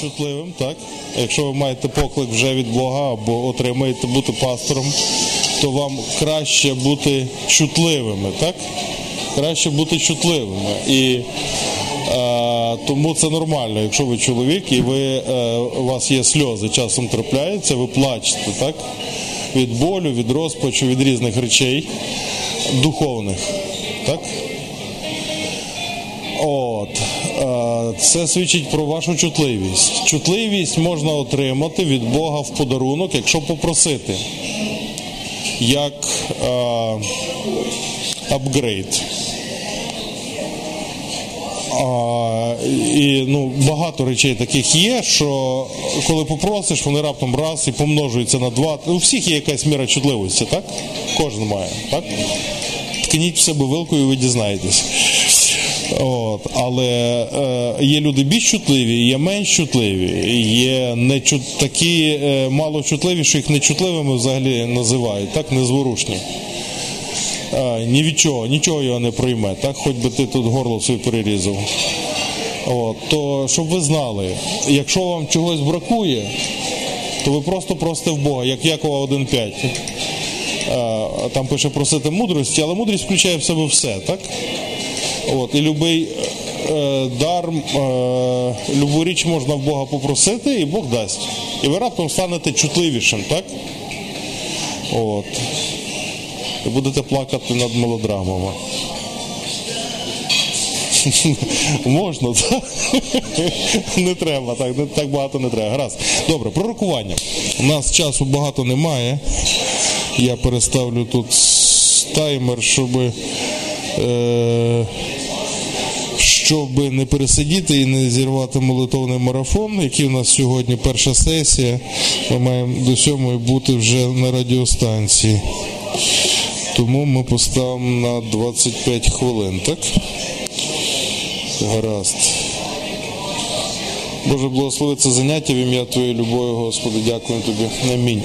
чутливим, так? Якщо ви маєте поклик вже від Бога або отримаєте бути пастором, то вам краще бути чутливими, так? Краще бути чутливими. І е, тому це нормально, якщо ви чоловік і ви, е, у вас є сльози, часом трапляються, ви плачете, так? Від болю, від розпачу, від різних речей духовних. Так? Це свідчить про вашу чутливість. Чутливість можна отримати від Бога в подарунок, якщо попросити. Як е, апгрейд. І ну, багато речей таких є, що коли попросиш, вони раптом раз і помножуються на два. У всіх є якась міра чутливості, так? Кожен має, так? Ткніть в себе вилкою і ви дізнаєтесь. От, але е, є люди більш чутливі, є менш чутливі, є не чут, такі е, мало чутливі, що їх нечутливими взагалі називають, так незворушні. Е, ні від чого, нічого його не пройме, так, хоч би ти тут горло собі перерізав. От, то щоб ви знали, якщо вам чогось бракує, то ви просто просите в Бога, як Якова 1.5. Е, Там пише просити мудрості, але мудрість включає в себе все, так? От, і любий е, дар, е, любу річ можна в Бога попросити, і Бог дасть. І ви раптом станете чутливішим, так? От. І будете плакати над мелодрамами. Можна, так? Не треба, так так багато не треба. Гаразд. Добре, пророкування. У нас часу багато немає. Я переставлю тут таймер, щоб. Е- щоб не пересидіти і не зірвати молитовний марафон, який у нас сьогодні перша сесія, ми маємо до сьомої бути вже на радіостанції. Тому ми поставимо на 25 хвилин, так? Гаразд. Боже, благослови це заняття в ім'я Твоєї любові, Господи, дякую тобі. Амінь.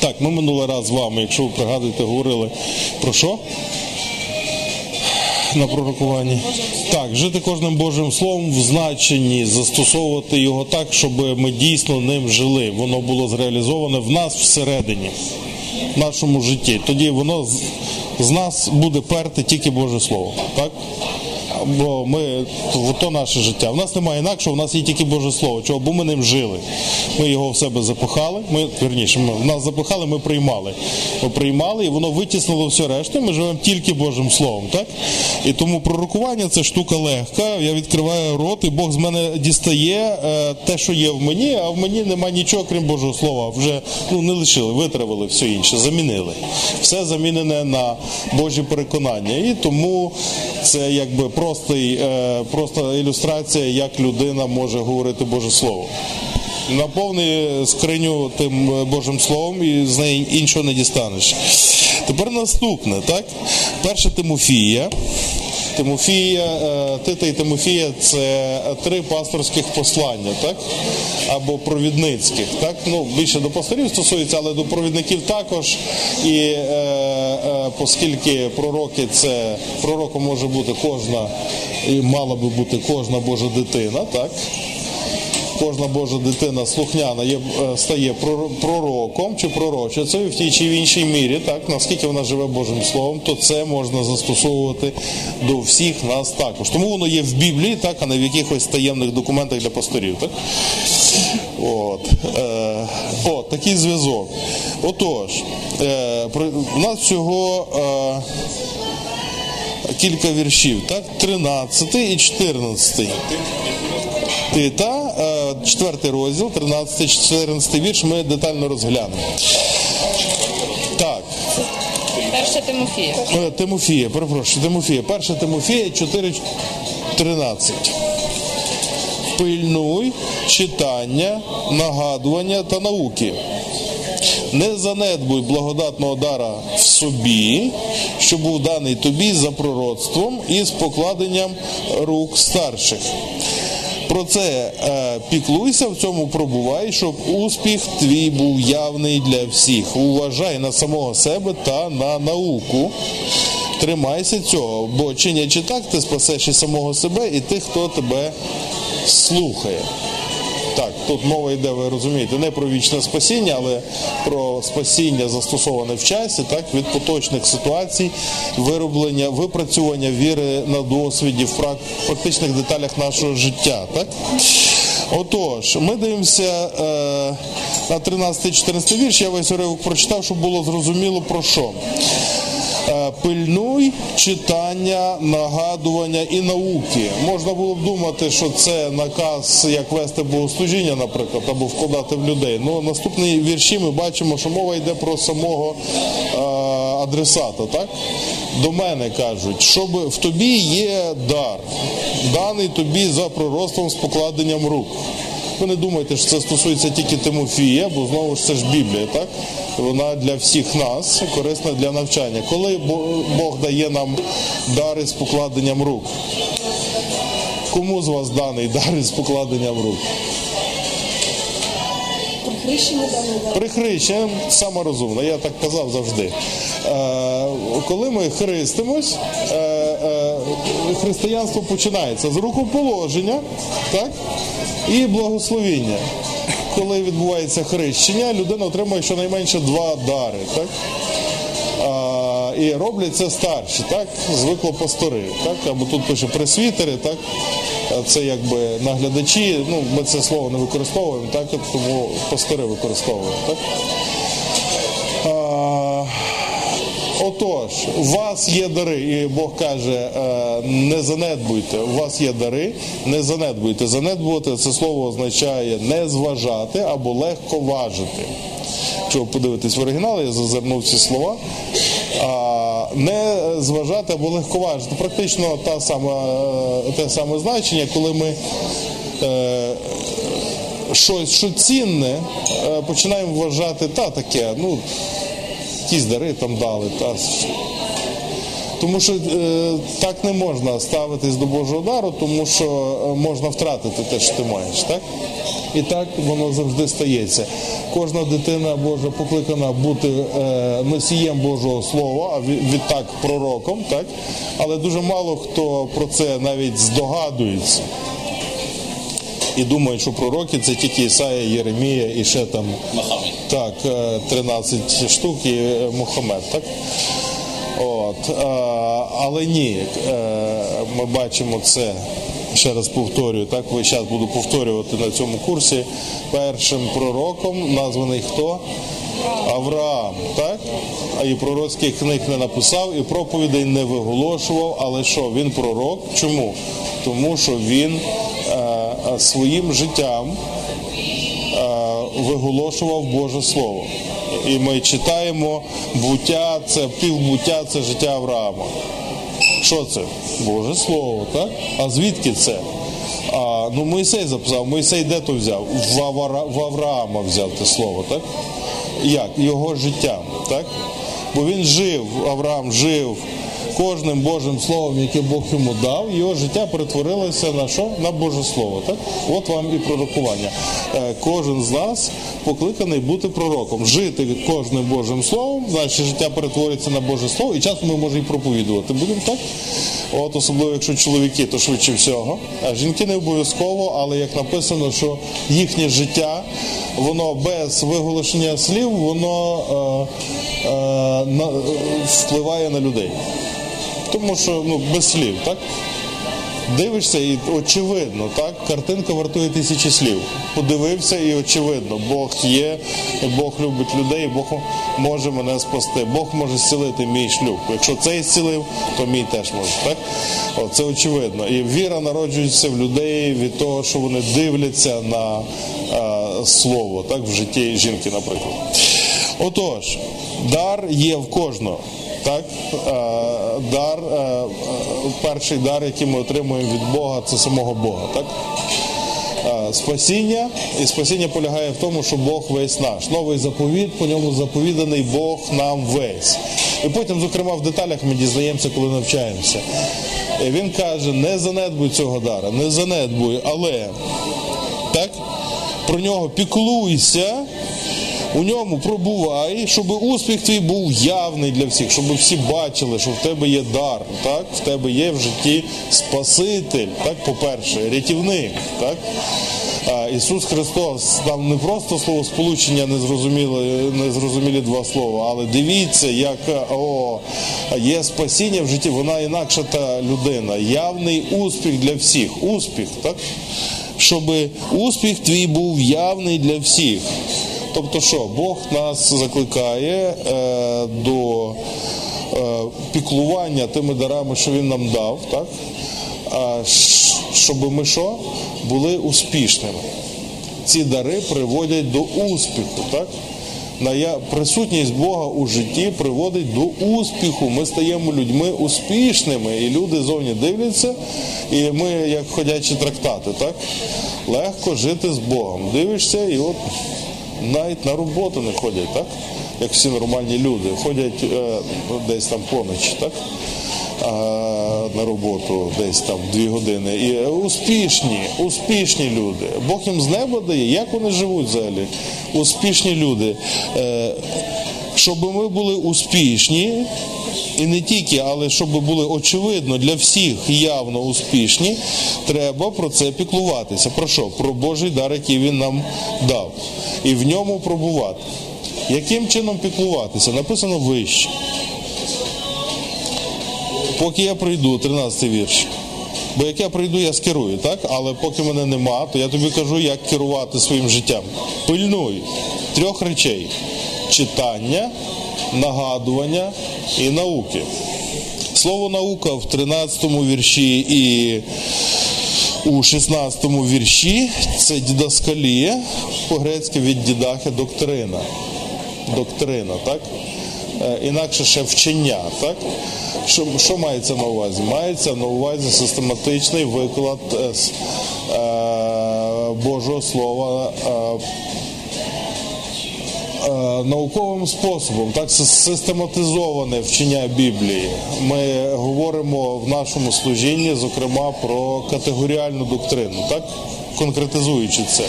Так, ми минулий раз з вами, якщо ви пригадуєте, говорили про що? На пророкуванні. Так, жити кожним Божим словом в значенні, застосовувати його так, щоб ми дійсно ним жили. Воно було зреалізоване в нас всередині, в нашому житті. Тоді воно з, нас буде перти тільки Боже Слово. Так? Бо ми то наше життя. У нас немає інакшого, у нас є тільки Боже Слово. Чого? Бо ми ним жили. Ми його в себе запихали. Ми верніше, ми нас запихали, ми приймали. Ми приймали, і воно витіснило все решту. Ми живемо тільки Божим Словом. Так? І тому пророкування це штука легка. Я відкриваю рот, і Бог з мене дістає е, те, що є в мені, а в мені немає нічого, крім Божого Слова. Вже ну, не лишили, витравили все інше, замінили. Все замінене на Божі переконання. І тому це якби простий, е, просто ілюстрація, як людина може говорити Боже Слово. Наповни скриню тим Божим Словом і з неї іншого не дістанеш. Тепер наступне, так? Перша Тимофія. Тимофія, Тита і Тимофія це три пасторських послання, так? Або провідницьких. так? Ну, Більше до пасторів стосується, але до провідників також. І е, е, оскільки пророки це пророком може бути кожна, і мала би бути кожна Божа дитина, так? кожна Божа дитина слухняна є, е, стає пророком чи пророчицею в тій чи в іншій мірі, так наскільки вона живе Божим Словом, то це можна застосовувати до всіх нас також. Тому воно є в Біблії, так, а не в якихось таємних документах для пасторів. так? От е, от, такий зв'язок. Отож, е, у нас всього е, кілька віршів, так? 13 і 14. І та е, 4 розділ, 13-14 вірш, ми детально розглянемо. Так. Перша Тимофія. Е, Тимофія, перепрошую, Тимофія. Перша Тимофія 4.13. Пильнуй читання, нагадування та науки. Не занедбуй благодатного дара в собі, що був даний тобі за пророцтвом і з покладенням рук старших. Про це е, піклуйся, в цьому пробувай, щоб успіх твій був явний для всіх. Уважай на самого себе та на науку. Тримайся цього, бо чинячи так, ти спасеш і самого себе, і тих, хто тебе слухає. Так, тут мова йде, ви розумієте, не про вічне спасіння, але про спасіння застосоване в часі, так, від поточних ситуацій, вироблення, випрацювання віри на досвіді в практичних деталях нашого життя. Так? Отож, ми дивимося е, на 13-14 вірш, я весь уривок прочитав, щоб було зрозуміло про що. Е, Пильнуй читання, нагадування і науки. Можна було б думати, що це наказ, як вести богослужіння, наприклад, або вкладати в людей. Ну, наступні вірші ми бачимо, що мова йде про самого е, адресата. Так? До мене кажуть, щоб в тобі є дар, даний тобі за пророцтвом з покладенням рук. Ви не думайте, що це стосується тільки Тимофія, бо знову ж це ж Біблія, так? Вона для всіх нас корисна для навчання. Коли Бог дає нам дари з покладенням рук? Кому з вас даний дар з покладенням рук? Прихрещення саме розумне, я так казав завжди. Е, коли ми хрестимось, е, християнство починається з рукоположення так? і благословіння. Коли відбувається хрещення, людина отримує щонайменше два дари. Так? А, і роблять це старші, так? Звикло пастори, так? Або тут пише пресвітери, так? Це якби наглядачі, ну ми це слово не використовуємо, так? Тому пастори використовують, так? А, Отож, у вас є дари, і Бог каже, е, не занедбуйте. У вас є дари, не занедбуйте. Занедбувати це слово означає не зважати або легко важити. Якщо ви подивитесь в оригіналі, я зазирнув ці слова. Не зважати або легковажити. Практично та сама, е, те саме значення, коли ми е, щось, що цінне, починаємо вважати та таке, ну, якісь дари там дали. Та, тому що е, так не можна ставитись до Божого дару, тому що е, можна втратити те, що ти маєш. Так? І так воно завжди стається. Кожна дитина Божа покликана бути е, носієм Божого Слова, а відтак пророком, так? але дуже мало хто про це навіть здогадується. І думають, що пророки це тільки Ісая, Єремія і ще там так, е, 13 штук і е, Мухаммед, так? От, е, але ні, е, ми бачимо це, ще раз повторюю, так, весь час буду повторювати на цьому курсі. Першим пророком названий хто? Авраам, так? А і пророцьких книг не написав, і проповідей не виголошував, але що, він пророк? Чому? Тому що він е, е, своїм життям е, виголошував Боже Слово. І ми читаємо буття, це півбуття, це життя Авраама. Що це? Боже Слово, так? А звідки це? А, ну, Мойсей записав. Мойсей де то взяв? В, Авара, в Авраама взяв те слово, так? Як? Його життям, так? Бо він жив, Авраам жив кожним Божим словом, яке Бог йому дав, його життя перетворилося на що? На Боже Слово. Так? От вам і пророкування. Е, Кожен з нас покликаний бути пророком, жити кожним Божим словом, наше життя перетворюється на Боже Слово, і часом ми можемо і проповідувати. Будемо так? От особливо, якщо чоловіки, то швидше всього. А жінки не обов'язково, але як написано, що їхнє життя, воно без виголошення слів, воно е, е, впливає на людей. Тому що ну, без слів, так? Дивишся і очевидно, так? Картинка вартує тисячі слів. Подивився і очевидно, Бог є, Бог любить людей, Бог може мене спасти, Бог може зцілити мій шлюб. Якщо цей зцілив, то мій теж може. Так? О, це очевидно. І віра народжується в людей від того, що вони дивляться на е, слово, так, в житті жінки, наприклад. Отож, дар є в кожного. Так, Е, дар, е, е, перший дар, який ми отримуємо від Бога, це самого Бога. Так? Спасіння, і спасіння полягає в тому, що Бог весь наш. Новий заповіт, по ньому заповіданий Бог нам весь. І потім, зокрема, в деталях ми дізнаємося, коли навчаємося. І Він каже: не занедбуй цього дара, не занедбуй, але так, про нього піклуйся, У ньому пробувай, щоб успіх твій був явний для всіх, щоб всі бачили, що в тебе є дар, так? в тебе є в житті Спаситель, так, по-перше, рятівник. Так? Ісус Христос там не просто слово сполучення незрозумілі, незрозумілі два слова, але дивіться, як о, є спасіння в житті, вона інакша та людина. Явний успіх для всіх. Успіх, так? Щоб успіх твій був явний для всіх. Тобто що, Бог нас закликає е, до е, піклування тими дарами, що Він нам дав, так? А, щоб ми що? Були успішними. Ці дари приводять до успіху, так? Присутність Бога у житті приводить до успіху. Ми стаємо людьми успішними, і люди зовні дивляться, і ми як ходячі трактати, так? Легко жити з Богом. Дивишся, і от навіть на роботу не ходять, так? Як всі нормальні люди. Ходять е, десь там поночі, так? на роботу десь там дві години. І е, успішні, успішні люди. Бог їм з неба дає, як вони живуть взагалі? Успішні люди. Щоб ми були успішні, і не тільки, але щоб були очевидно для всіх явно успішні, треба про це піклуватися. Про що? Про Божий дар, який він нам дав. І в ньому пробувати. Яким чином піклуватися? Написано вище. Поки я прийду, 13 вірш. Бо як я прийду, я скерую, так? Але поки мене нема, то я тобі кажу, як керувати своїм життям. Пильнуй трьох речей: читання, нагадування і науки. Слово наука в 13 вірші і у 16 вірші це дідаскалія, по-грецьки від дідахи доктрина. Доктрина, так? Е, Інакше ще вчення, так? Що, що мається на увазі? Мається на увазі систематичний виклад е, е, Божого Слова е, науковим способом, так систематизоване вчення Біблії. Ми говоримо в нашому служінні, зокрема, про категоріальну доктрину, так? конкретизуючи це.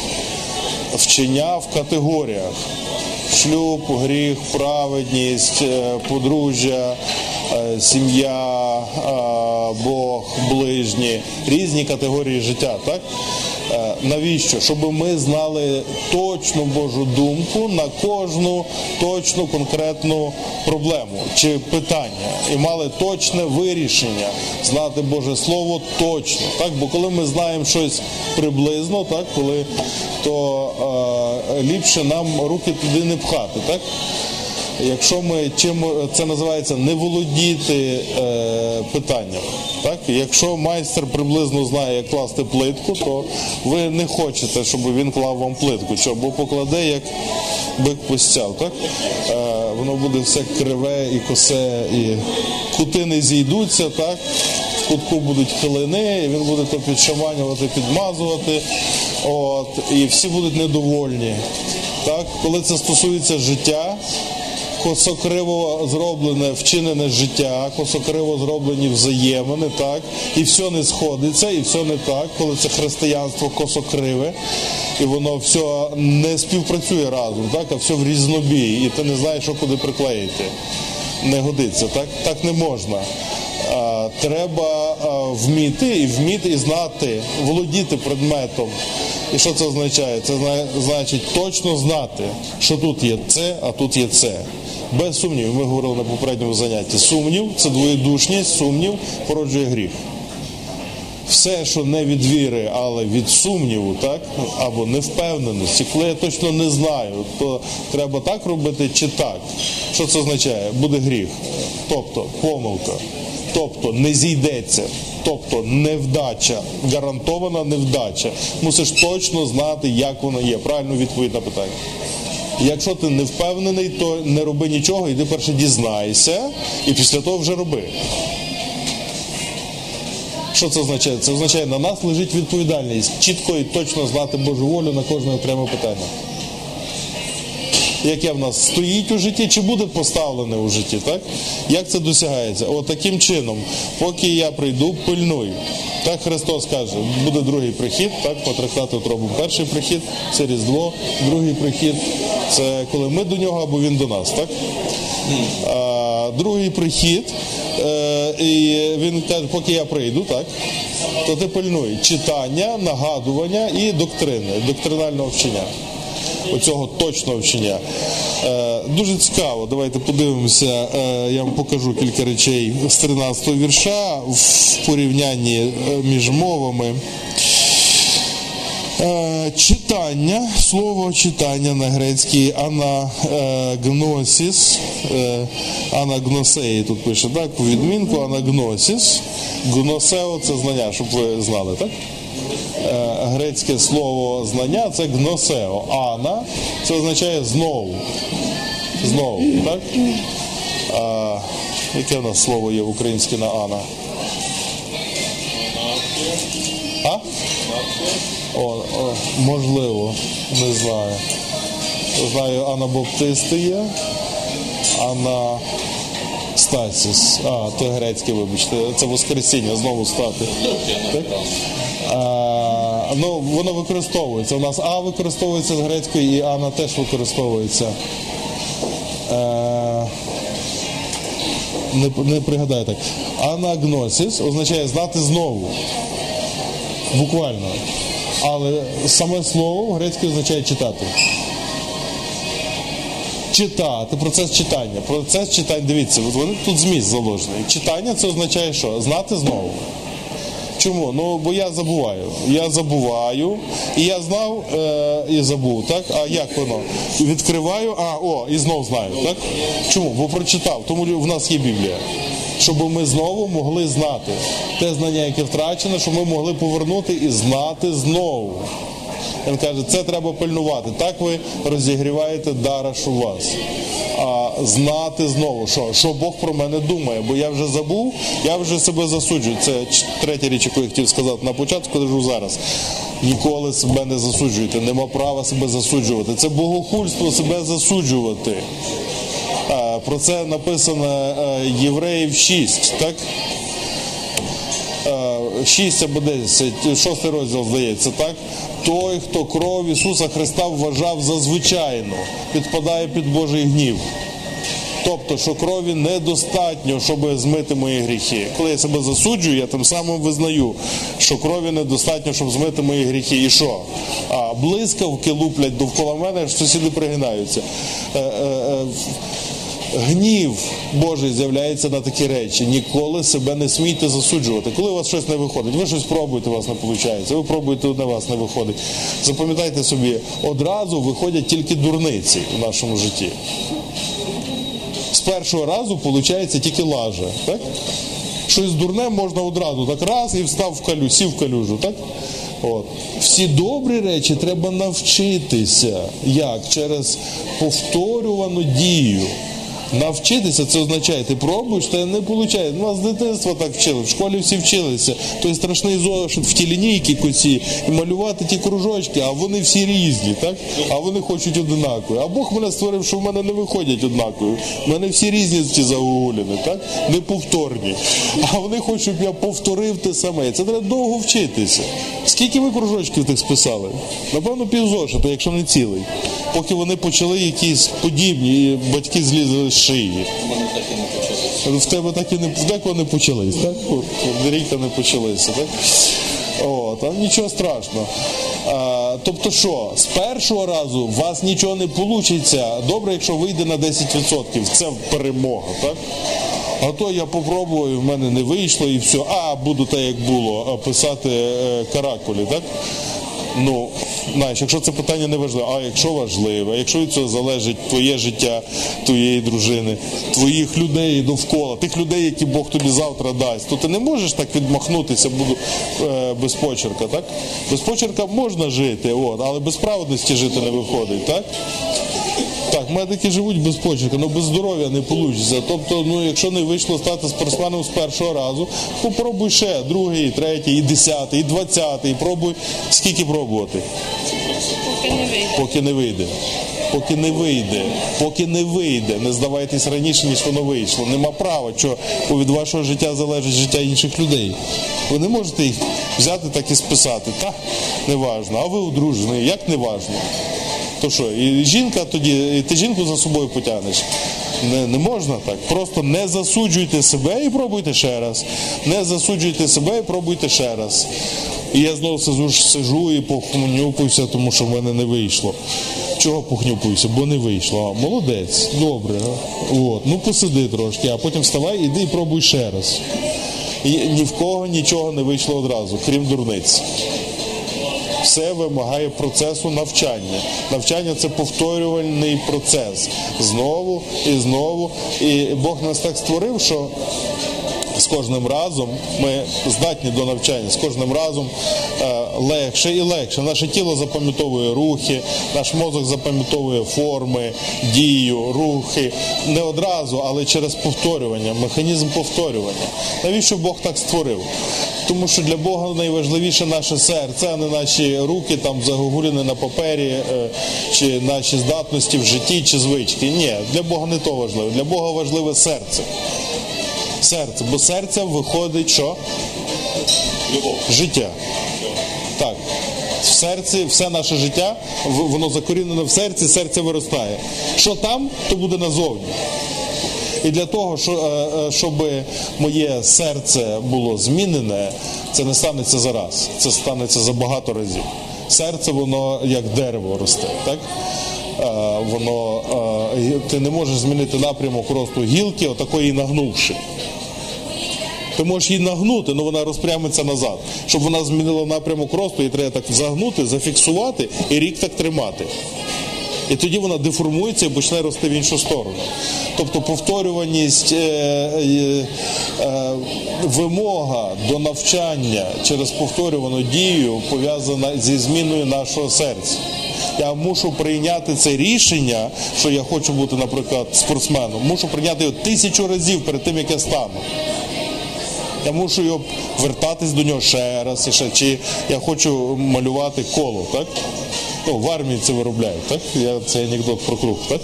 Вчення в категоріях. Шлюб, гріх, праведність, е, подружжя, е, сім'я, е, Бог, ближні, різні категорії життя, так? Навіщо? Щоб ми знали точну Божу думку на кожну точну конкретну проблему чи питання і мали точне вирішення, знати Боже Слово точно. Так? Бо коли ми знаємо щось приблизно, так, коли, то е, ліпше нам руки туди не пхати. Так? Якщо ми чим це називається не володіти е, питанням, так? Якщо майстер приблизно знає, як класти плитку, то ви не хочете, щоб він клав вам плитку, що бо покладе як бик постяв, так? Е, воно буде все криве і косе, і кути не зійдуться, так? В кутку будуть хилини, і він буде то підшаманювати, підмазувати, от і всі будуть недовольні. Так, коли це стосується життя косокриво зроблене вчинене життя, косокриво зроблені взаємини, так, і все не сходиться, і все не так, коли це християнство косокриве, і воно все не співпрацює разом, так, а все в різнобій, і ти не знаєш, що куди приклеїти. Не годиться, так, так не можна. А, треба а, вміти і вміти і знати, володіти предметом. І що це означає? Це значить точно знати, що тут є це, а тут є це. Без сумнівів. Ми говорили на попередньому занятті. Сумнів це двоєдушність, сумнів породжує гріх. Все, що не від віри, але від сумніву, так або невпевненості, коли я точно не знаю, то треба так робити чи так. Що це означає? Буде гріх, тобто помилка, тобто не зійдеться, тобто невдача, гарантована невдача. Мусиш точно знати, як воно є. Правильно відповідь на питання. Якщо ти не впевнений, то не роби нічого, іди перше дізнайся, і після того вже роби. Що це означає? Це означає, на нас лежить відповідальність чітко і точно знати Божу волю на кожне окреме питання. Яке в нас стоїть у житті, чи буде поставлене у житті, так? Як це досягається? От таким чином, поки я прийду, пильнуй. Так Христос каже, буде другий прихід, так, по трактату робимо перший прихід, це Різдво, другий прихід, це коли ми до нього або він до нас, так? А, другий прихід, е, і він каже, поки я прийду, так, то ти пильнуй читання, нагадування і доктрини, доктринального вчення. Оцього точного вчення. Е, дуже цікаво. Давайте подивимося. Е, я вам покажу кілька речей з 13 го вірша в порівнянні е, між мовами. Читання, слово читання на грецький анагносіс, анагносеї тут пише, так, у відмінку анагносіс, гносео це знання, щоб ви знали, так? Е, Грецьке слово знання це гносео, ана це означає знову. Знову, так? А, яке в нас слово є в українське на ана? А? О, о, можливо, не знаю. Знаю, анабаптисти є, ана стасіс. А, то грецьке, вибачте, це Воскресіння, знову стати. Так? А, ну, воно використовується. У нас А використовується з грецької і Ана теж використовується. Е, не, не пригадаю так. Анагносіс означає знати знову. Буквально. Але саме слово в означає читати. Читати, процес читання. Процес читання, дивіться, вони тут зміст заложений. Читання це означає що? Знати знову. Чому? Ну, бо я забуваю. Я забуваю, і я знав е, і забув, так? А як воно? Відкриваю, а, о, і знов знаю, так? Чому? Бо прочитав, тому в нас є Біблія. Щоб ми знову могли знати те знання, яке втрачено, щоб ми могли повернути і знати знову. Він каже, це треба пильнувати. Так ви розігріваєте дараш у вас. А знати знову, що, що Бог про мене думає, бо я вже забув, я вже себе засуджую. Це третя річ, яку я хотів сказати на початку, кажу зараз. Ніколи себе не засуджуйте, нема права себе засуджувати. Це богохульство себе засуджувати. Про це написано е, Євреїв 6, так? 6 або 10, 6 розділ здається, так? Той, хто кров Ісуса Христа вважав за звичайну, підпадає під Божий гнів. Тобто, що крові недостатньо, щоб змити мої гріхи. Коли я себе засуджую, я тим самим визнаю, що крові недостатньо, щоб змити мої гріхи. І що? А блискавки луплять довкола мене, сусіди пригинаються. Е, е, е, Гнів Божий з'являється на такі речі. Ніколи себе не смійте засуджувати. Коли у вас щось не виходить, ви щось пробуєте, у вас не виходить. Ви пробуєте, на вас не виходить. Запам'ятайте собі, одразу виходять тільки дурниці в нашому житті. З першого разу виходить тільки лажа. Так? Щось дурне можна одразу так раз і встав в калю, сів в калюжу. Так? От. Всі добрі речі треба навчитися. Як? Через повторювану дію. Навчитися це означає, ти пробуєш, та не виходить. Нас з дитинства так вчили, в школі всі вчилися. Той страшний зошит в ті лінійки косі і малювати ті кружочки, а вони всі різні, так? А вони хочуть одинакові. А Бог мене створив, що в мене не виходять однакові. В мене всі різні ці загуглені, так? Неповторні. А вони хочуть, щоб я повторив те саме. Це треба довго вчитися. Скільки ви кружочків тих списали? Напевно, півзошита, якщо не цілий. Поки вони почали якісь подібні, і батьки злізли шиї. В тебе так і не деколи не почались, так? Ріка не почалися, так? От, а нічого страшного. А, тобто що, з першого разу у вас нічого не вийде. Добре, якщо вийде на 10%, це перемога, так? А то я попробую, в мене не вийшло і все. А буду так, як було, писати е, каракулі, так? Ну, знаєш, якщо це питання не важливе, а якщо важливе, якщо від цього залежить твоє життя, твоєї дружини, твоїх людей довкола, тих людей, які Бог тобі завтра дасть, то ти не можеш так відмахнутися буду е, без почерка, так? Без почерка можна жити, от, але без праведності жити не виходить, так? Так, медики живуть без почерка, але без здоров'я не вийде. Тобто, ну, якщо не вийшло стати спортсменом з першого разу, попробуй ще другий, третій, і десятий, і двадцятий. Пробуй. Скільки пробувати? Поки не вийде. Поки не вийде. поки не вийде, поки не вийде, не здавайтесь раніше, ніж воно вийшло. Нема права, що від вашого життя залежить життя інших людей. Ви не можете їх взяти так і списати. Та не важно. А ви одружений, як не важно. То що, і жінка тоді, і ти жінку за собою потягнеш. Не, не можна так. Просто не засуджуйте себе і пробуйте ще раз. Не засуджуйте себе і пробуйте ще раз. І я знову сижу, сижу і похнюпуюся, тому що в мене не вийшло. Чого похнюпуюся? Бо не вийшло. А, молодець, добре. От. Ну посиди трошки, а потім вставай, іди і пробуй ще раз. І ні в кого нічого не вийшло одразу, крім дурниць все вимагає процесу навчання. Навчання це повторювальний процес. Знову і знову. І Бог нас так створив, що з кожним разом ми здатні до навчання, з кожним разом е, легше і легше. Наше тіло запам'ятовує рухи, наш мозок запам'ятовує форми, дію, рухи. Не одразу, але через повторювання, механізм повторювання. Навіщо Бог так створив? Тому що для Бога найважливіше наше серце, а не наші руки там загогулені на папері, е, чи наші здатності в житті, чи звички. Ні, для Бога не то важливо. Для Бога важливе серце. Серце, бо серце виходить що? Життя. В серці, все наше життя, воно закорінене в серці, серце виростає. Що там, то буде назовні. І для того, е, е, щоб моє серце було змінене, це не станеться за раз, це станеться за багато разів. Серце, воно як дерево росте, так? Е, Воно, ти не можеш змінити напрямок росту гілки, отакої нагнувши. Ти можеш її нагнути, але вона розпрямиться назад. Щоб вона змінила напрямок росту, її треба так загнути, зафіксувати і рік так тримати. І тоді вона деформується і почне рости в іншу сторону. Тобто повторюваність, е, е, е, вимога до навчання через повторювану дію пов'язана зі зміною нашого серця. Я мушу прийняти це рішення, що я хочу бути, наприклад, спортсменом. Мушу прийняти його тисячу разів перед тим, як я стану. Я мушу його вертатись до нього ще раз, і ще, чи я хочу малювати коло, так? Ну, в армії це виробляють, так? Я, це анекдот про круг, так?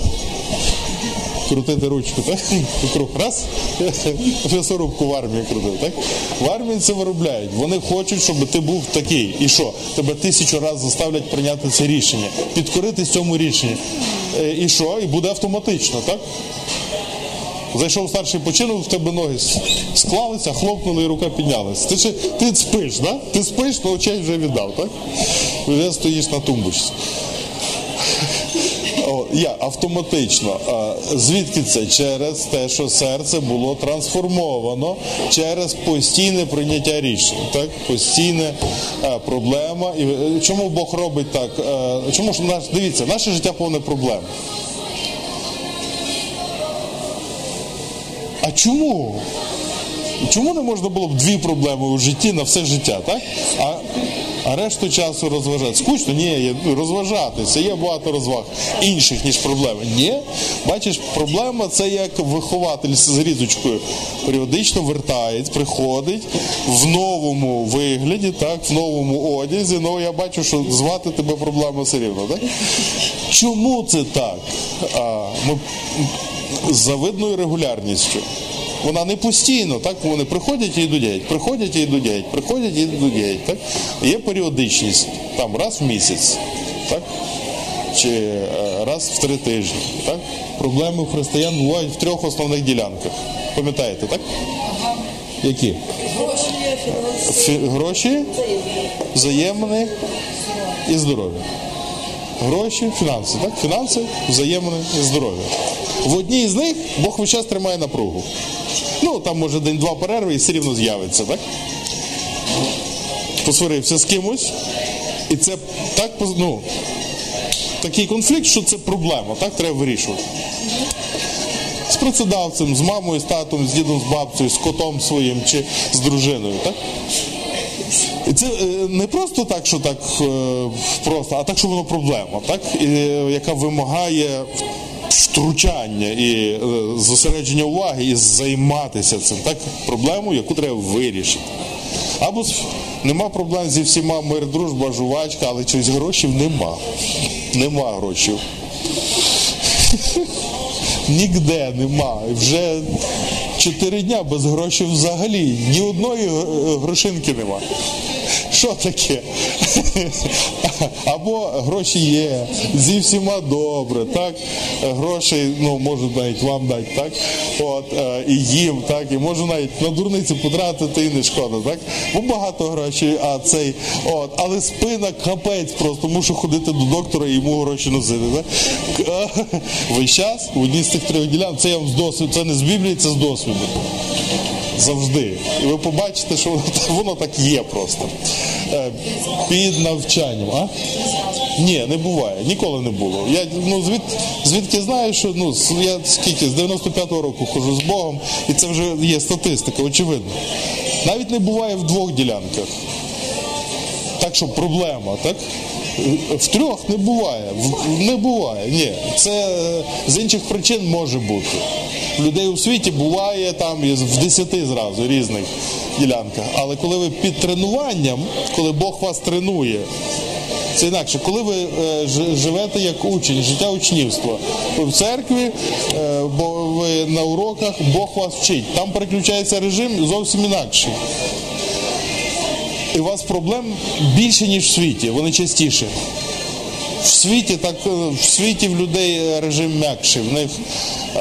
Крутити ручку, так? Круг раз, м'ясорубку в армії крутив, так? В армії це виробляють. Вони хочуть, щоб ти був такий. І що? Тебе тисячу разів заставлять прийняти це рішення, підкоритись цьому рішенню. Е, І що? І буде автоматично, так? Зайшов старший починок, в тебе ноги склалися, хлопнули і рука піднялася. Ти, ще, ти спиш, да? Ти спиш, то очей вже віддав, так? Вже стоїш на тумбочці. Я автоматично. Звідки це? Через те, що серце було трансформовано через постійне прийняття рішень. Так? Постійна а, проблема. І, е, чому Бог робить так? Е, чому ж наш, дивіться, наше життя повне проблем. А чому? Чому не можна було б дві проблеми у житті на все життя, так? А, а решту часу розважати. Скучно? Ні, ну, розважатися. Є багато розваг інших, ніж проблеми. Ні. Бачиш, проблема це як вихователь з різочкою. Періодично вертається, приходить в новому вигляді, так, в новому одязі. Ну я бачу, що звати тебе проблема все рівно, так? Чому це так? А, ми з завидною регулярністю. Вона не постійно, так вони приходять і йдуть, приходять і йдуть, приходять і йдуть. Так? Є періодичність, там раз в місяць, так? чи е, раз в три тижні. Так? Проблеми у християн бувають в трьох основних ділянках. Пам'ятаєте, так? Які? Гроші, гроші, взаємини і здоров'я. Гроші, фінанси, так? Фінанси, взаємини і здоров'я. В одній з них Бог весь час тримає напругу. Ну, там може день-два перерви і все рівно з'явиться, так? Посварився з кимось, і це так, ну, такий конфлікт, що це проблема, так треба вирішувати. З працедавцем, з мамою, з татом, з дідом, з бабцею, з котом своїм чи з дружиною, так? І це е, не просто так, що так е, просто, а так, що воно проблема, так? І, е, яка вимагає втручання і е, зосередження уваги і займатися цим. Так, проблему, яку треба вирішити. Або нема проблем зі всіма мир, дружба, жувачка, але чогось грошей нема. Нема грошей. Ніде нема. Вже чотири дня без грошей взагалі. Ні одної е, грошинки нема. Що таке? Або гроші є, зі всіма добре, так? Гроші, ну, можуть навіть вам дати, так? От, е, і їм, так, і можу навіть на дурниці потратити і не шкода, так? Бо багато грошей, а цей, от, але спина капець просто, мушу ходити до доктора і йому гроші носити. Так? Весь час в одній з цих трьох ділянок, це я вам з досвіду, це не з Біблії, це з досвіду завжди. І ви побачите, що воно, воно так є просто. Е, Під навчанням. А? Ні, не буває, ніколи не було. Я ну, звід, звідки знаю, що ну, я скільки, з 95-го року хожу з Богом, і це вже є статистика, очевидно. Навіть не буває в двох ділянках. Так що проблема, так? В трьох не буває. Не буває. Ні. Це е, з інших причин може бути. Людей у світі буває там в десяти зразу різних ділянках. Але коли ви під тренуванням, коли Бог вас тренує, це інакше, коли ви е, живете як учень, життя учнівства, ви в церкві, е, бо ви на уроках, Бог вас вчить. Там переключається режим зовсім інакший. У вас проблем більше, ніж в світі, вони частіше. В світі так е, в світі в людей режим м'якший. В них е,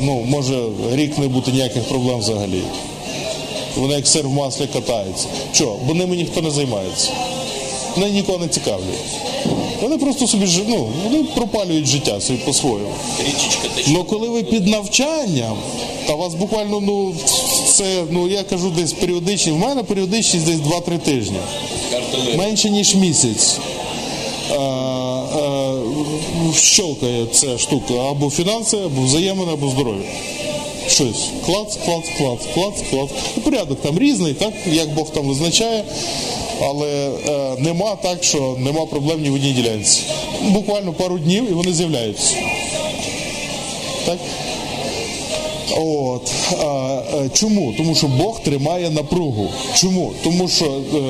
ну, може рік не бути ніяких проблем взагалі. Вони як сир в маслі катаються. Чого? Бо ними ніхто не займається. Вони нікого не цікавлять. Вони просто собі ну, вони пропалюють життя собі по-своєму. Тече. Ну коли ви під навчанням, та вас буквально, ну це, ну я кажу, десь періодичні. В мене періодичність десь 2-3 тижні. Менше ніж місяць. Е, е, щолкає ця штука або фінанси, або взаємини, або здоров'я. Щось. Клац, клац, клац, клац, клац. Ну, порядок там різний, так, як Бог там визначає. Але е, нема так, що нема проблем ні в одній ділянці. Буквально пару днів і вони з'являються. Так? От е, чому? Тому що Бог тримає напругу. Чому? Тому що е,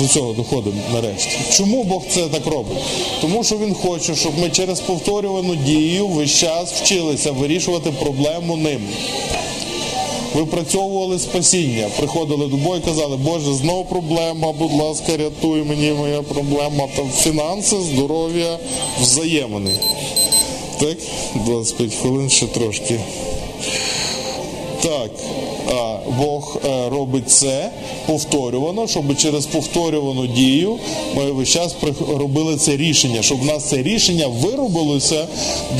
до цього доходимо нарешті. Чому Бог це так робить? Тому що Він хоче, щоб ми через повторювану дію весь час вчилися вирішувати проблему ним. Випрацьовували спасіння, приходили до Бога і казали, Боже, знову проблема, будь ласка, рятуй мені моя проблема. Там фінанси, здоров'я, взаємини. Так, 25 хвилин ще трошки. Так, Бог е, робить це повторювано, щоб через повторювану дію ми весь час робили це рішення, щоб в нас це рішення виробилося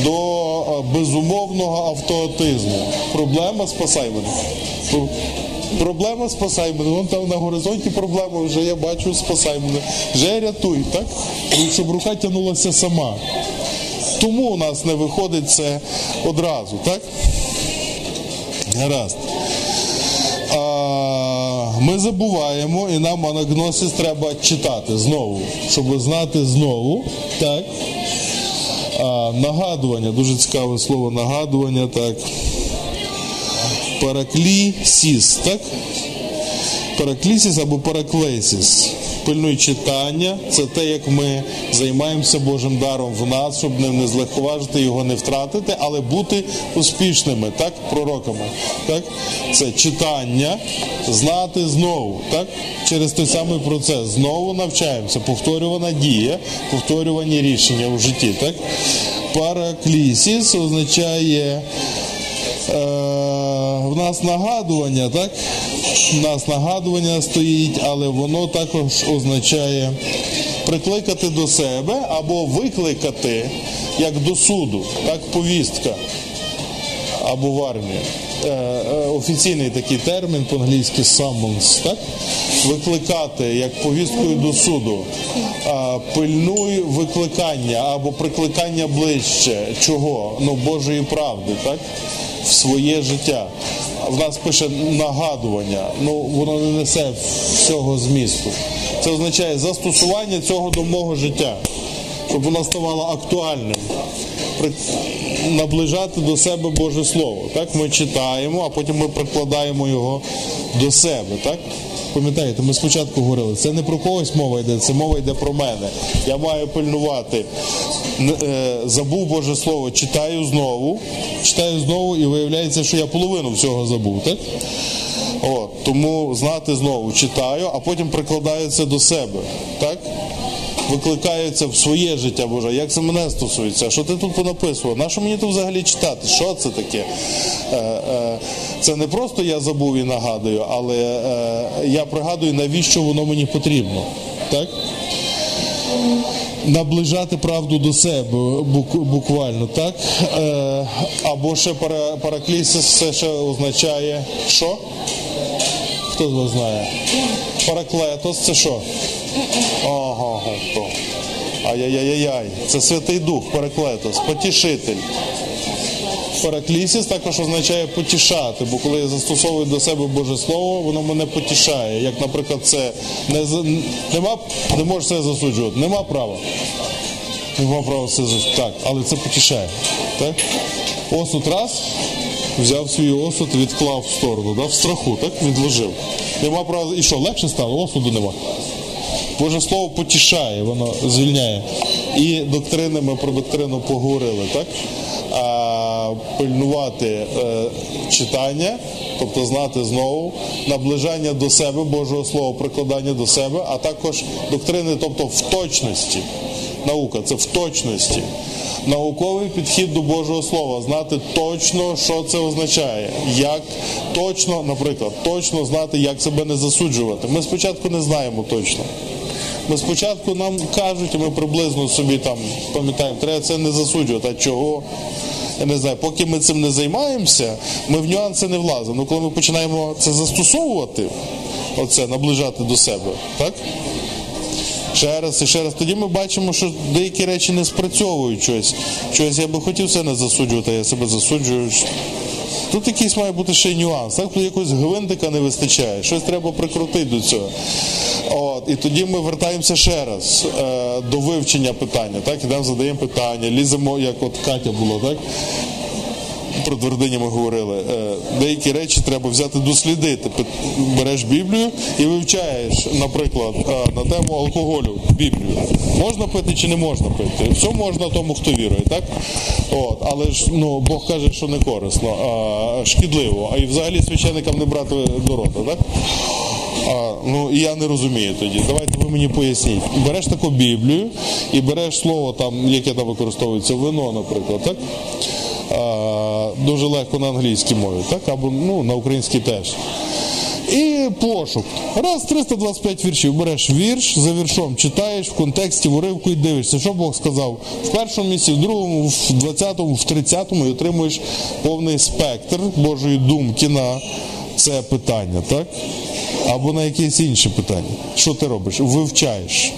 до е, безумовного автоатизму. Проблема спасай мене. Проблема спасай мене. Вон там на горизонті проблема вже я бачу, спасай мене. Вже рятуй, так? Щоб рука тягнулася сама. Тому у нас не виходить це одразу, так? Гаразд. Ми забуваємо, і нам анагносис треба читати знову, щоб знати знову. Так. А, нагадування, дуже цікаве слово нагадування, так. Параклісіс, так? Параклісіс або параклесіс. Пильнуй читання, це те, як ми займаємося Божим даром в нас, щоб не злегковажити, його не втратити, але бути успішними, так, пророками. Так? Це читання, знати знову, так? Через той самий процес. Знову навчаємося. Повторювана дія, повторювані рішення в житті. Так? Параклісіс означає. Е, в нас нагадування, так? У нас нагадування стоїть, але воно також означає прикликати до себе або викликати як до суду, так повістка або в армії. Е, е, офіційний такий термін по-англійськи summons, так? Викликати як повісткою до суду. Пильнуй викликання або прикликання ближче. Чого? Ну, Божої правди, так? В своє життя. В нас пише нагадування, ну воно не несе всього змісту. Це означає застосування цього до мого життя, щоб воно ставало актуальним наближати до себе Боже Слово. Так ми читаємо, а потім ми прикладаємо його до себе. Так? Пам'ятаєте, ми спочатку говорили, це не про когось мова йде, це мова йде про мене. Я маю пильнувати е, забув Боже Слово, читаю знову, читаю знову і виявляється, що я половину всього забув, так? От, тому знати знову читаю, а потім прикладаю це до себе. Так? Викликаються в своє життя Боже. Як це мене стосується? Що ти тут понаписував? На що мені тут взагалі читати? Що це таке? Е, е, це не просто я забув і нагадую, але е, я пригадую, навіщо воно мені потрібно. Так? Наближати правду до себе буквально, так? Або ще параклісис це ще означає що? Хто з вас знає? Параклетос це що? Ага, то. Ай-яй-яй-яй. Це Святий Дух, Параклетос, потішитель. Параклісіс також означає потішати, бо коли я застосовую до себе Боже Слово, воно мене потішає. Як, наприклад, це не, нема, не можеш це засуджувати, нема права. Нема права це засуджувати. Так, але це потішає. Так? Осуд раз, взяв свій осуд, відклав в сторону, да? в страху, так? Відложив. Нема права. І що, легше стало? Осуду нема. Боже Слово потішає, воно звільняє. І доктрини, ми про доктрину поговорили, так? А, пильнувати е, читання, тобто знати знову, наближання до себе, Божого Слова, прикладання до себе, а також доктрини, тобто в точності. Наука це в точності. Науковий підхід до Божого Слова, знати точно, що це означає, як точно, наприклад, точно знати, як себе не засуджувати. Ми спочатку не знаємо точно. Ми спочатку нам кажуть, і ми приблизно собі там пам'ятаємо, треба це не засуджувати. А чого? Я не знаю, поки ми цим не займаємося, ми в нюанси не влазимо. Ну коли ми починаємо це застосовувати, оце наближати до себе, так? Ще раз і ще раз. Тоді ми бачимо, що деякі речі не спрацьовують щось. Щось я би хотів це не засуджувати, а я себе засуджую. Тут якийсь має бути ще й нюанс. Так, якогось гвинтика не вистачає, щось треба прикрутити до цього. От, і тоді ми вертаємося ще раз е, до вивчення питання. Так, ідемо, задаємо питання, ліземо, як от Катя було, так? Про твердині ми говорили. Е, Деякі речі треба взяти дослідити. Береш Біблію і вивчаєш, наприклад, е, на тему алкоголю Біблію. Можна пити чи не можна пити? Все можна тому, хто вірує, так? От, але ж ну, Бог каже, що не корисно, а шкідливо. А і взагалі священникам не брати до рота, так? А, ну і я не розумію тоді. Давайте ви мені поясніть. Береш таку Біблію і береш слово там, яке там використовується, вино, наприклад, так? Дуже легко на англійській мові, так? Або ну, на українській теж. І пошук. Раз 325 віршів. Береш вірш, за віршом читаєш в контексті, в уривку і дивишся, що Бог сказав в першому місці, в другому, в 20-му, в 30-му і отримуєш повний спектр Божої думки на це питання, так? Або на якесь інше питання. Що ти робиш? Вивчаєш.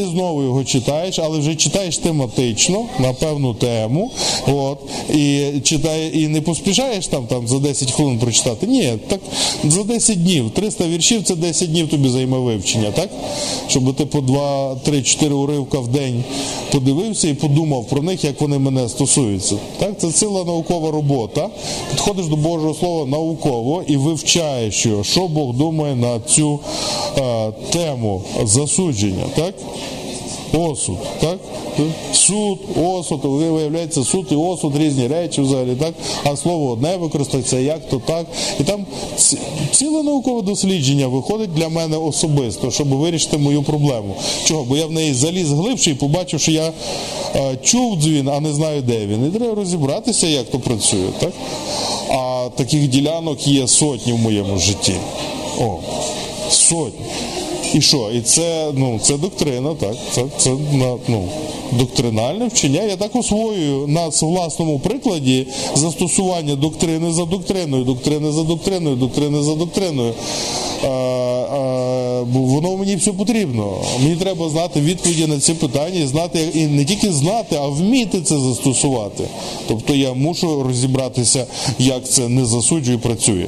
Ти знову його читаєш, але вже читаєш тематично на певну тему. От, і читає, і не поспішаєш там, там за 10 хвилин прочитати. Ні, так за 10 днів. 300 віршів це 10 днів тобі займе вивчення, так? Щоб ти по 2, 3, 4 уривка в день подивився і подумав про них, як вони мене стосуються. Так? Це ціла наукова робота. Підходиш до Божого Слова науково і вивчаєш його, що Бог думає на цю е, тему засудження. Так? Осуд, так? Суд, осуд, виявляється, суд і осуд різні речі взагалі, так? А слово одне використається, як то так. І там ціле наукове дослідження виходить для мене особисто, щоб вирішити мою проблему. Чого? Бо я в неї заліз глибше і побачив, що я е, чув дзвін, а не знаю, де він. І треба розібратися, як то працює, так? А таких ділянок є сотні в моєму житті. О, сотні. І що? І це, ну, це доктрина, так. Це, це ну, доктринальне вчення. Я так освоюю на власному прикладі застосування доктрини за доктриною, доктрини за доктриною, доктрини за доктриною. А, а, бо воно мені все потрібно. Мені треба знати відповіді на ці питання і знати, і не тільки знати, а вміти це застосувати. Тобто я мушу розібратися, як це не засуджує і працює.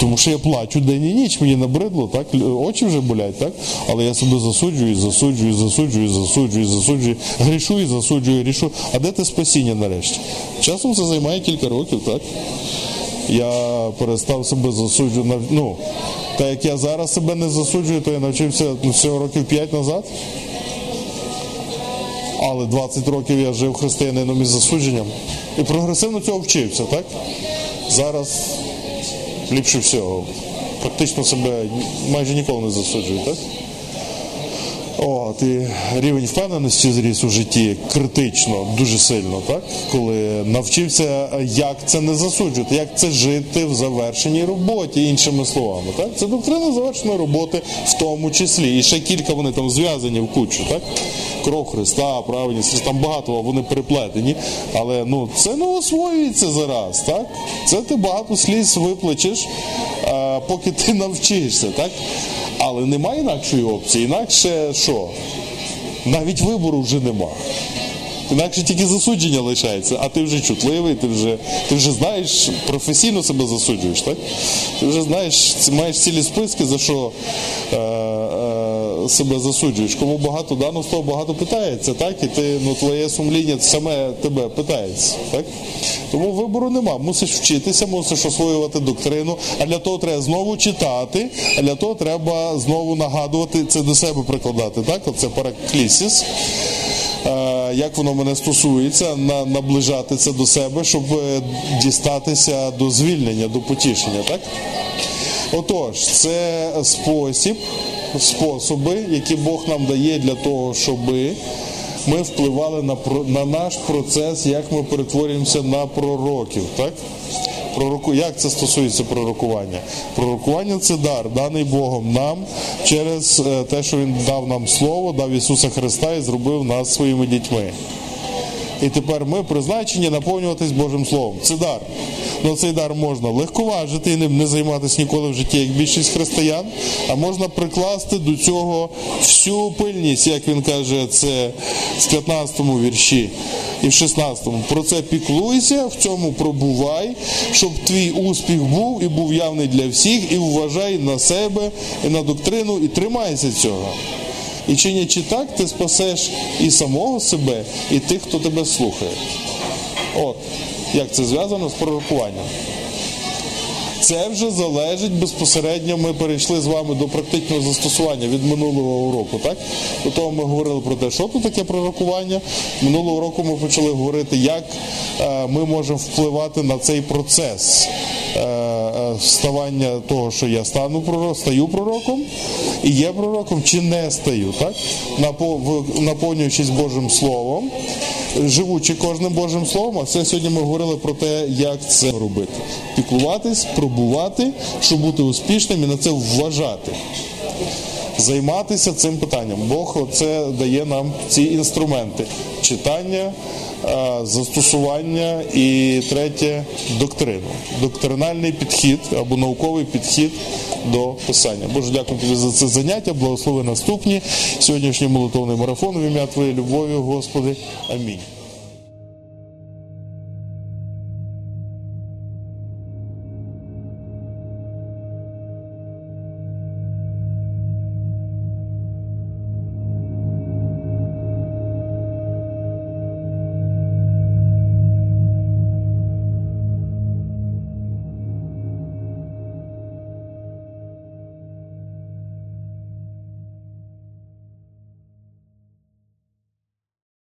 Тому що я плачу день і ніч, мені набридло, так? Очі вже болять, так? Але я себе засуджую, засуджую, засуджую, засуджую, засуджую, грішу і засуджую, грішу. А де те спасіння нарешті? Часом це займає кілька років, так? Я перестав себе засуджувати. Ну, та як я зараз себе не засуджую, то я навчився всього років 5 назад. Але 20 років я жив християнином із засудженням. І прогресивно цього вчився, так? Зараз ліпше всього. Практично себе майже ніколи не засуджую, так? От, і рівень впевненості зріс у житті критично, дуже сильно, так? Коли навчився, як це не засуджувати, як це жити в завершеній роботі, іншими словами. Так? Це доктрина завершеної роботи в тому числі. І ще кілька вони там зв'язані в кучу, так? Кров Христа, праведність, там багато, вони переплетені. Але ну, це не освоюється зараз, так? Це ти багато сліз виплачеш, а, поки ти навчишся, так? Але немає інакшої опції. Інакше що? Навіть вибору вже нема. Інакше тільки засудження лишається, а ти вже чутливий, ти вже, ти вже знаєш, професійно себе засуджуєш, так? Ти вже знаєш, маєш цілі списки, за що е, е, себе засуджуєш. Кому багато дано, з того багато питається, так? І ти, ну, твоє сумління саме тебе питається. Так? Тому вибору нема. Мусиш вчитися, мусиш освоювати доктрину, а для того треба знову читати, а для того треба знову нагадувати, це до себе прикладати. Так? Оце параклісіс. Е, Як воно мене стосується, на, наближати це до себе, щоб е, дістатися до звільнення, до потішення, так? Отож, це спосіб, способи, які Бог нам дає для того, щоби ми впливали на, на наш процес, як ми перетворюємося на пророків. Так? Пророку, як це стосується пророкування? Пророкування це дар, даний Богом нам через е, те, що Він дав нам слово, дав Ісуса Христа і зробив нас своїми дітьми. І тепер ми призначені наповнюватись Божим Словом. Це дар. Ну цей дар можна легковажити і ним не займатися ніколи в житті, як більшість християн, а можна прикласти до цього всю пильність, як він каже, це в 15-му вірші і в 16-му. Про це піклуйся, в цьому пробувай, щоб твій успіх був і був явний для всіх, і вважай на себе і на доктрину, і тримайся цього. І чинячи так, ти спасеш і самого себе, і тих, хто тебе слухає. От, як це зв'язано з пророкуванням. Це вже залежить безпосередньо. Ми перейшли з вами до практичного застосування від минулого уроку. Так до того ми говорили про те, що тут таке пророкування. Минулого року ми почали говорити, як ми можемо впливати на цей процес е, е, вставання того, що я стану пророком, стаю пророком, і є пророком, чи не стаю, так Напо- наповнюючись Божим Словом живучи кожним Божим Словом, а це сьогодні ми говорили про те, як це робити. Піклуватись, пробувати, щоб бути успішним і на це вважати. Займатися цим питанням. Бог це дає нам ці інструменти: читання, е, застосування і третє доктрину. Доктринальний підхід або науковий підхід до писання. Боже, дякую тобі за це заняття. Благослови наступні. Сьогоднішній молитовний марафон в ім'я Твоєї любові, Господи. Амінь.